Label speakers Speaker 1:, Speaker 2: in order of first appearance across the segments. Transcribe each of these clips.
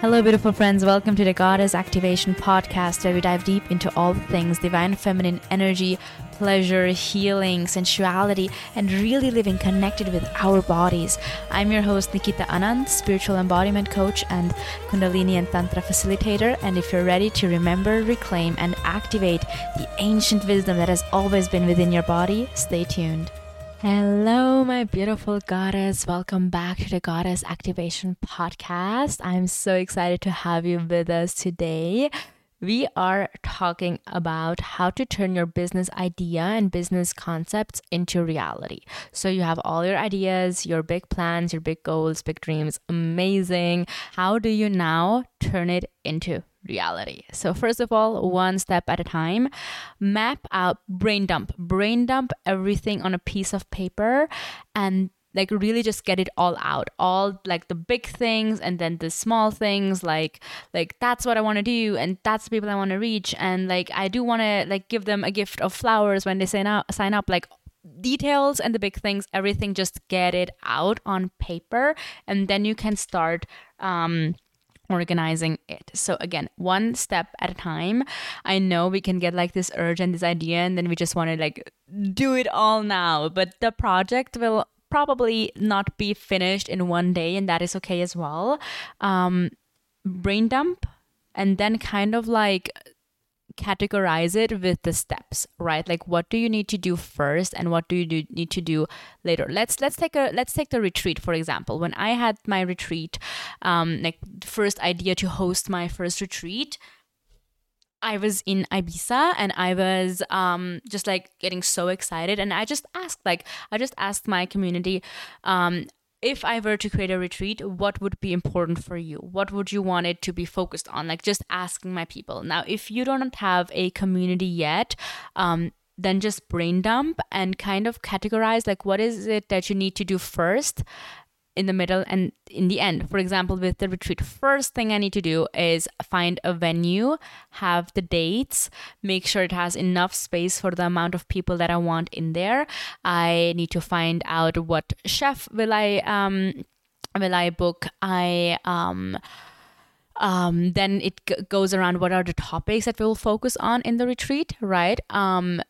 Speaker 1: Hello, beautiful friends. Welcome to the Goddess Activation Podcast, where we dive deep into all things divine feminine energy, pleasure, healing, sensuality, and really living connected with our bodies. I'm your host, Nikita Anand, spiritual embodiment coach and Kundalini and Tantra facilitator. And if you're ready to remember, reclaim, and activate the ancient wisdom that has always been within your body, stay tuned. Hello, my beautiful goddess. Welcome back to the Goddess Activation Podcast. I'm so excited to have you with us today. We are talking about how to turn your business idea and business concepts into reality. So, you have all your ideas, your big plans, your big goals, big dreams. Amazing. How do you now turn it into reality. So, first of all, one step at a time, map out, brain dump, brain dump everything on a piece of paper and like really just get it all out all like the big things and then the small things like like that's what i want to do and that's the people i want to reach and like i do want to like give them a gift of flowers when they sign up sign up like details and the big things everything just get it out on paper and then you can start um organizing it. So again, one step at a time. I know we can get like this urge and this idea and then we just want to like do it all now, but the project will probably not be finished in one day and that is okay as well. Um brain dump and then kind of like categorize it with the steps right? Like what do you need to do first and what do you do, need to do later? Let's let's take a let's take the retreat for example. When i had my retreat um like first idea to host my first retreat I was in Ibiza and I was um, just like getting so excited. And I just asked, like, I just asked my community, um, if I were to create a retreat, what would be important for you? What would you want it to be focused on? Like just asking my people. Now, if you don't have a community yet, um, then just brain dump and kind of categorize like what is it that you need to do first in the middle and in the end. For example, with the retreat, first thing I need to do is find a venue, have the dates, make sure it has enough space for the amount of people that I want in there. I need to find out what chef will I um will I book. I um um, then it g- goes around what are the topics that we will focus on in the retreat, right? Um,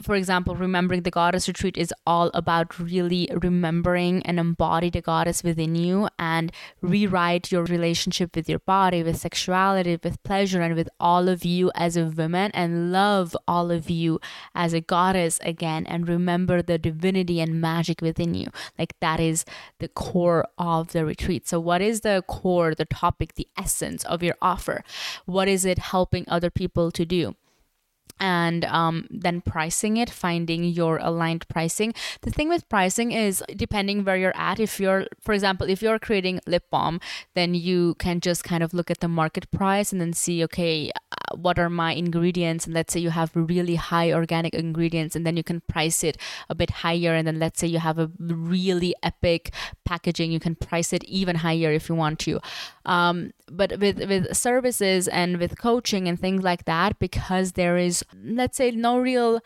Speaker 1: for example, remembering the goddess retreat is all about really remembering and embody the goddess within you and rewrite your relationship with your body, with sexuality, with pleasure, and with all of you as a woman, and love all of you as a goddess again, and remember the divinity and magic within you. Like that is the core of the retreat. So, what is the core, the topic, the essence of your offer? What is it helping other people to do? And um, then pricing it finding your aligned pricing. The thing with pricing is depending where you're at if you're for example if you're creating lip balm then you can just kind of look at the market price and then see okay what are my ingredients and let's say you have really high organic ingredients and then you can price it a bit higher and then let's say you have a really epic packaging you can price it even higher if you want to. Um, but with with services and with coaching and things like that because there is let's say no real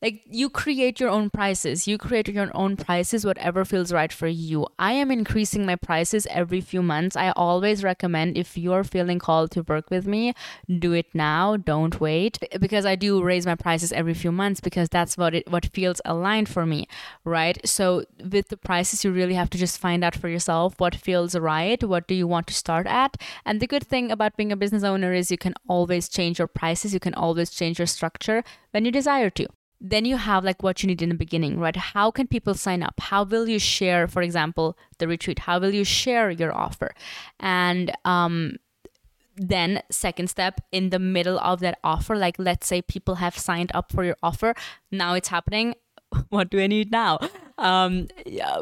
Speaker 1: like you create your own prices. You create your own prices whatever feels right for you. I am increasing my prices every few months. I always recommend if you're feeling called to work with me do it now. Don't wait. Because i do raise my prices every few months because that's what it what feels aligned for me right? So with the prices you really have to just find out for yourself what feels right what do you want to start at. And the good thing about being a business owner is you can always change your prices. You can always change your structure when you desire to then you have like what you need in the beginning, right? How can people sign up? How will you share, for example, the retreat? How will you share your offer? And um, then second step in the middle of that offer, like let's say people have signed up for your offer, now it's happening. What do I need now? Um,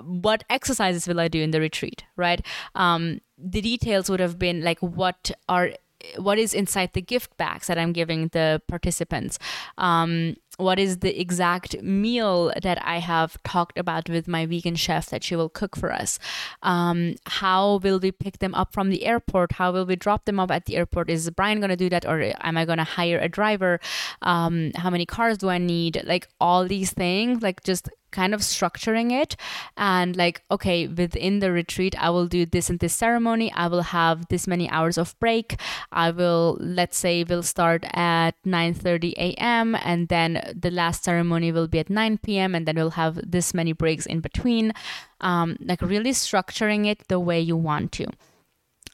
Speaker 1: what exercises will I do in the retreat, right? Um, the details would have been like what are what is inside the gift bags that I'm giving the participants. Um, what is the exact meal that I have talked about with my vegan chef that she will cook for us? Um, how will we pick them up from the airport? How will we drop them off at the airport? Is Brian going to do that or am I going to hire a driver? Um, how many cars do I need? Like all these things, like just kind of structuring it and like okay within the retreat i will do this and this ceremony i will have this many hours of break i will let's say we'll start at 9:30 a.m. and then the last ceremony will be at 9 p.m. and then we'll have this many breaks in between um, like really structuring it the way you want to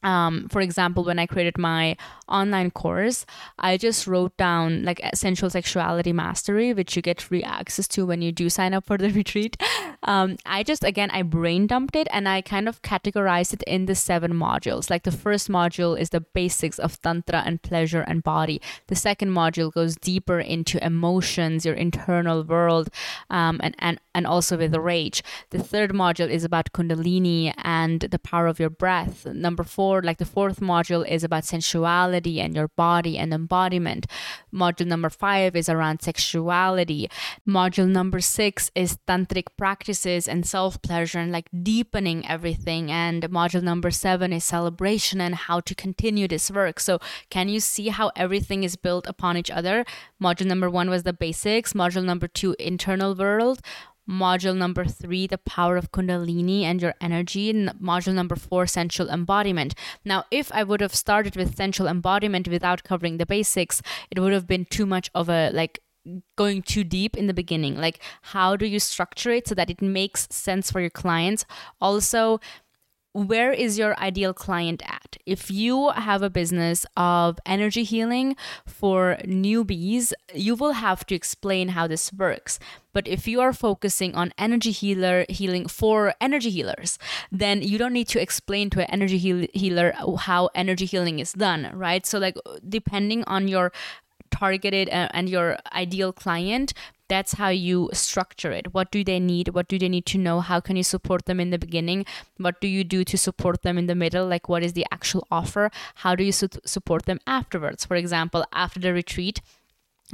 Speaker 1: um, for example, when I created my online course, I just wrote down like essential sexuality mastery, which you get free access to when you do sign up for the retreat. Um, I just, again, I brain dumped it and I kind of categorized it in the seven modules. Like the first module is the basics of Tantra and pleasure and body. The second module goes deeper into emotions, your internal world, um, and, and, and also with rage. The third module is about Kundalini and the power of your breath. Number four, like the fourth module is about sensuality and your body and embodiment. Module number five is around sexuality. Module number six is tantric practices and self pleasure and like deepening everything. And module number seven is celebration and how to continue this work. So, can you see how everything is built upon each other? Module number one was the basics, module number two, internal world module number three, the power of Kundalini and your energy, and module number four, sensual embodiment. Now, if I would have started with sensual embodiment without covering the basics, it would have been too much of a like going too deep in the beginning. Like, how do you structure it so that it makes sense for your clients? Also, where is your ideal client at? If you have a business of energy healing for newbies, you will have to explain how this works. But if you are focusing on energy healer healing for energy healers, then you don't need to explain to an energy heal- healer how energy healing is done, right? So like depending on your targeted uh, and your ideal client that's how you structure it. What do they need? What do they need to know? How can you support them in the beginning? What do you do to support them in the middle? Like what is the actual offer? How do you su- support them afterwards? For example after the retreat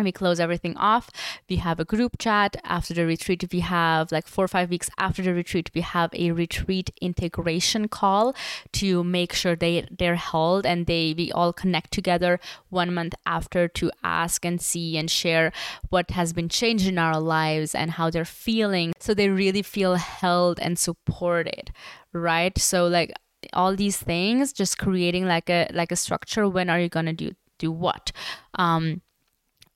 Speaker 1: we close everything off. We have a group chat after the retreat. We have like four or five weeks after the retreat, we have a retreat integration call to make sure they they're held and they we all connect together one month after to ask and see and share what has been changed in our lives and how they're feeling. So they really feel held and supported, right? So like all these things, just creating like a like a structure. When are you gonna do do what? Um,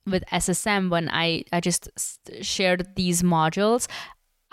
Speaker 1: with SSM when I, I just shared these modules,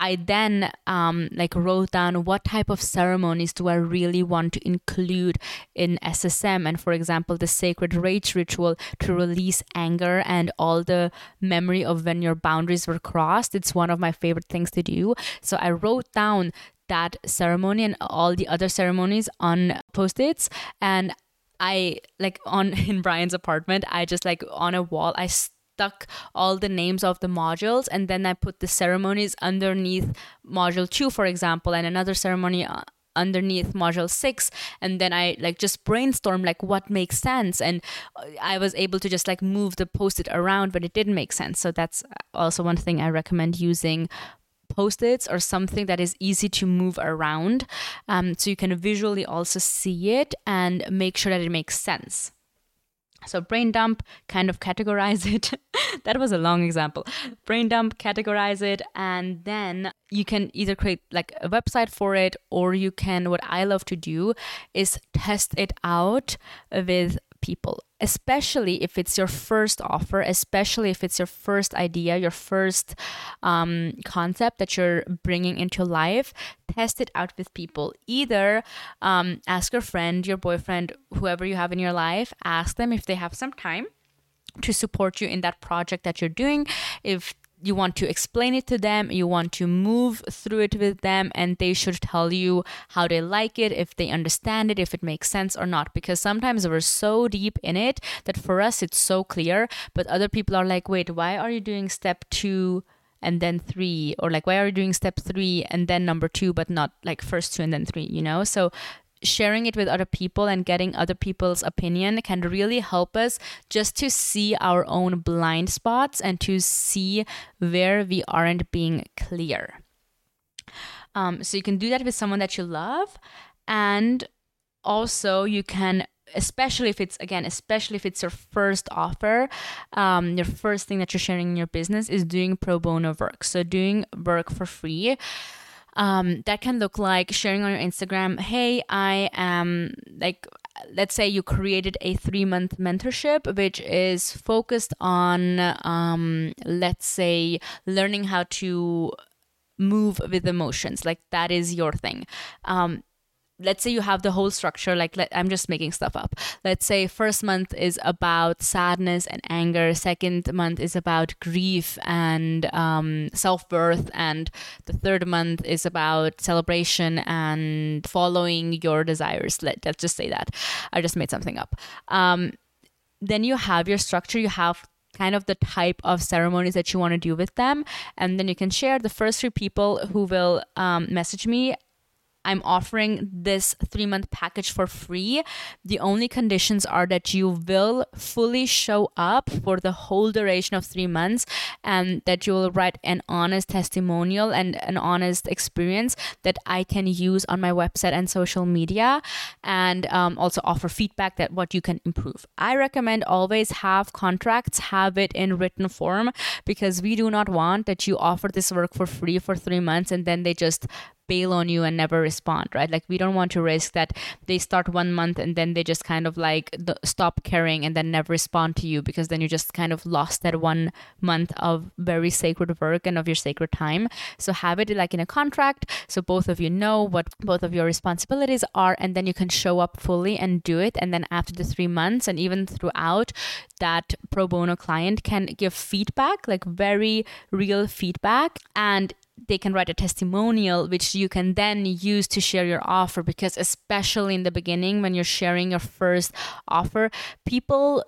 Speaker 1: I then um, like wrote down what type of ceremonies do I really want to include in SSM, and for example, the sacred rage ritual to release anger and all the memory of when your boundaries were crossed. It's one of my favorite things to do. So I wrote down that ceremony and all the other ceremonies on post-its, and I like on in Brian's apartment, I just like on a wall, I stuck all the names of the modules and then I put the ceremonies underneath module 2 for example and another ceremony uh, underneath module 6 and then i like just brainstorm like what makes sense and uh, i was able to just like move the post-it around but it didn't make sense. So that's also one thing i recommend using post-its or something that is easy to move around um, so you can visually also see it and make sure that it makes sense. So brain dump kind of categorize it. That was a long example. Brain dump categorize it and then you can either create like a website for it or you can what i love to do is test it out with people, especially if it's your first offer, especially if it's your first idea, your first um, concept that you're bringing into life. Test it out with people. Either um, ask your friend, your boyfriend, whoever you have in your life, ask them if they have some time to support you in that project that you're doing. If you want to explain it to them, you want to move through it with them, and they should tell you how they like it, if they understand it, if it makes sense or not. Because sometimes we're so deep in it that for us it's so clear, but other people are like, wait, why are you doing step two? and then three or like why are you doing step three and then number two but not like first two and then three you know so sharing it with other people and getting other people's opinion can really help us just to see our own blind spots and to see where we aren't being clear. Um, so you can do that with someone that you love, and also you can especially if it's again especially if it's your first offer um, your first thing that you're sharing in your business is doing pro bono work so doing work for free um, that can look like sharing on your instagram hey i am like let's say you created a three month mentorship which is focused on um, let's say learning how to move with emotions like that is your thing. Um, let's say you have the whole structure like let, i'm just making stuff up. Let's say first month is about sadness and anger. Second month is about grief and um, self-worth. And the third month is about celebration and following your desires. Let, let's just say that. I just made something up. Um, then you have your structure. You have kind of the type of ceremonies that you want to do with them. And then you can share the first three people who will um, message me I'm offering this three month package for free. The only conditions are that you will fully show up for the whole duration of three months and that you will write an honest testimonial and an honest experience that I can use on my website and social media and um, also offer feedback that what you can improve. I recommend always have contracts, have it in written form because we do not want that you offer this work for free for three months and then they just bail on you and never respond, right? Like we don't want to risk that they start one month and then they just kind of like the, stop caring and then never respond to you because then you just kind of lost that one month of very sacred work and of your sacred time. So have it like in a contract so both of you know what both of your responsibilities are and then you can show up fully and do it and then after the 3 months and even throughout that pro bono client can give feedback like very real feedback and they can write a testimonial which you can then use to share your offer because especially in the beginning when you're sharing your first offer people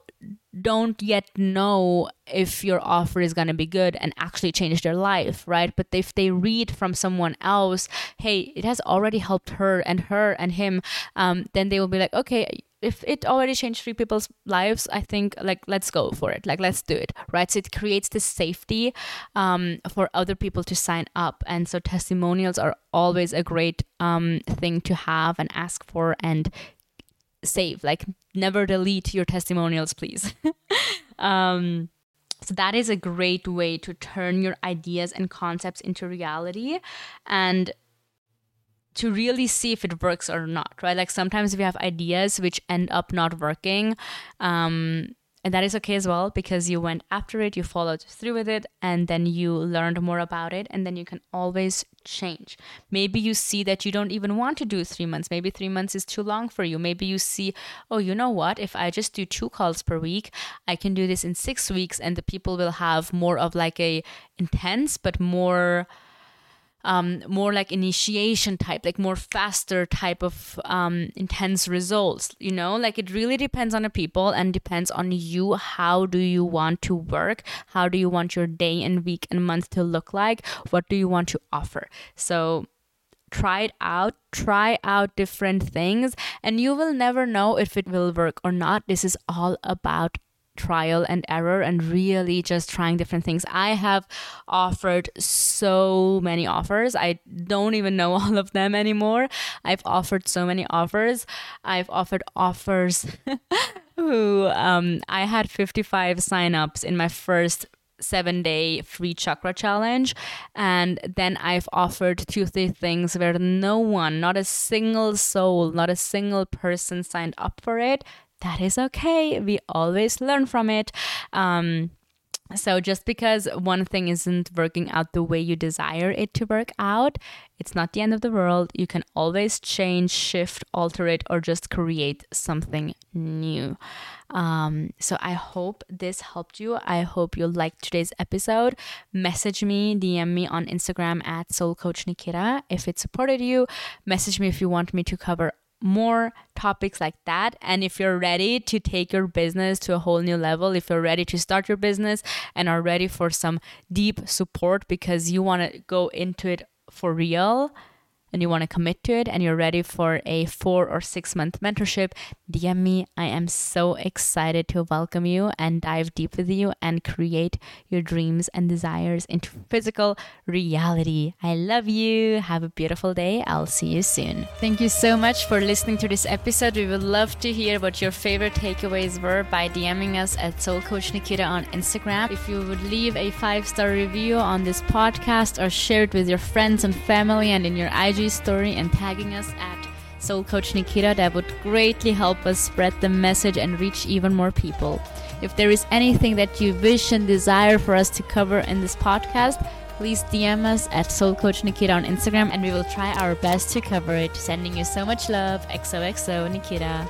Speaker 1: don't yet know if your offer is going to be good and actually change their life right? But if they read from someone else hey it has already helped her and her and him um, then they will be like okay if it already changed three people's lives, I think like let's go for it. Like let's do it, right? So it creates this safety um, for other people to sign up, and so testimonials are always a great um, thing to have and ask for and save. Like never delete your testimonials, please. um, so that is a great way to turn your ideas and concepts into reality, and to really see if it works or not, right? Like sometimes we have ideas which end up not working. Um, and that is okay as well because you went after it, you followed through with it, and then you learned more about it, and then you can always change. Maybe you see that you don't even want to do three months. Maybe three months is too long for you. Maybe you see, oh, you know what? If I just do two calls per week, I can do this in six weeks, and the people will have more of like a intense but more um, more like initiation type, like more faster type of um, intense results. You know, like it really depends on the people and depends on you. How do you want to work? How do you want your day and week and month to look like? What do you want to offer? So try it out try out different things and you will never know if it will work or not this is all about trial and error and really just trying different things. I have offered so many offers. I don't even know all of them anymore. I've offered so many offers. I've offered offers who um, I had 55 signups in my first seven day free chakra challenge. And then I've offered Tuesday things where no one, not a single soul, not a single person signed up for it that is okay. We always learn from it. Um, so, just because one thing isn't working out the way you desire it to work out, it's not the end of the world. You can always change, shift, alter it, or just create something new. Um, so, I hope this helped you. I hope you liked today's episode. Message me, DM me on Instagram at Soul Coach Nikita if it supported you. Message me if you want me to cover more topics like that. And if you're ready to take your business to a whole new level, if you're ready to start your business and are ready for some deep support because you want to go into it for real and you want to commit to it and you're ready for a four or six month mentorship, DM me. I am so excited to welcome you and dive deep with you and create your dreams and desires into physical reality. I love you. Have a beautiful day. I'll see you soon. Thank you so much for listening to this episode. We would love to hear what your favorite takeaways were by DMing us at Soul Coach Nikita on Instagram. If you would leave a five star review on this podcast or share it with your friends and family and in your Story and tagging us at Soul Coach Nikita, that would greatly help us spread the message and reach even more people. If there is anything that you wish and desire for us to cover in this podcast, please DM us at Soul Coach Nikita on Instagram and we will try our best to cover it. Sending you so much love. XOXO Nikita.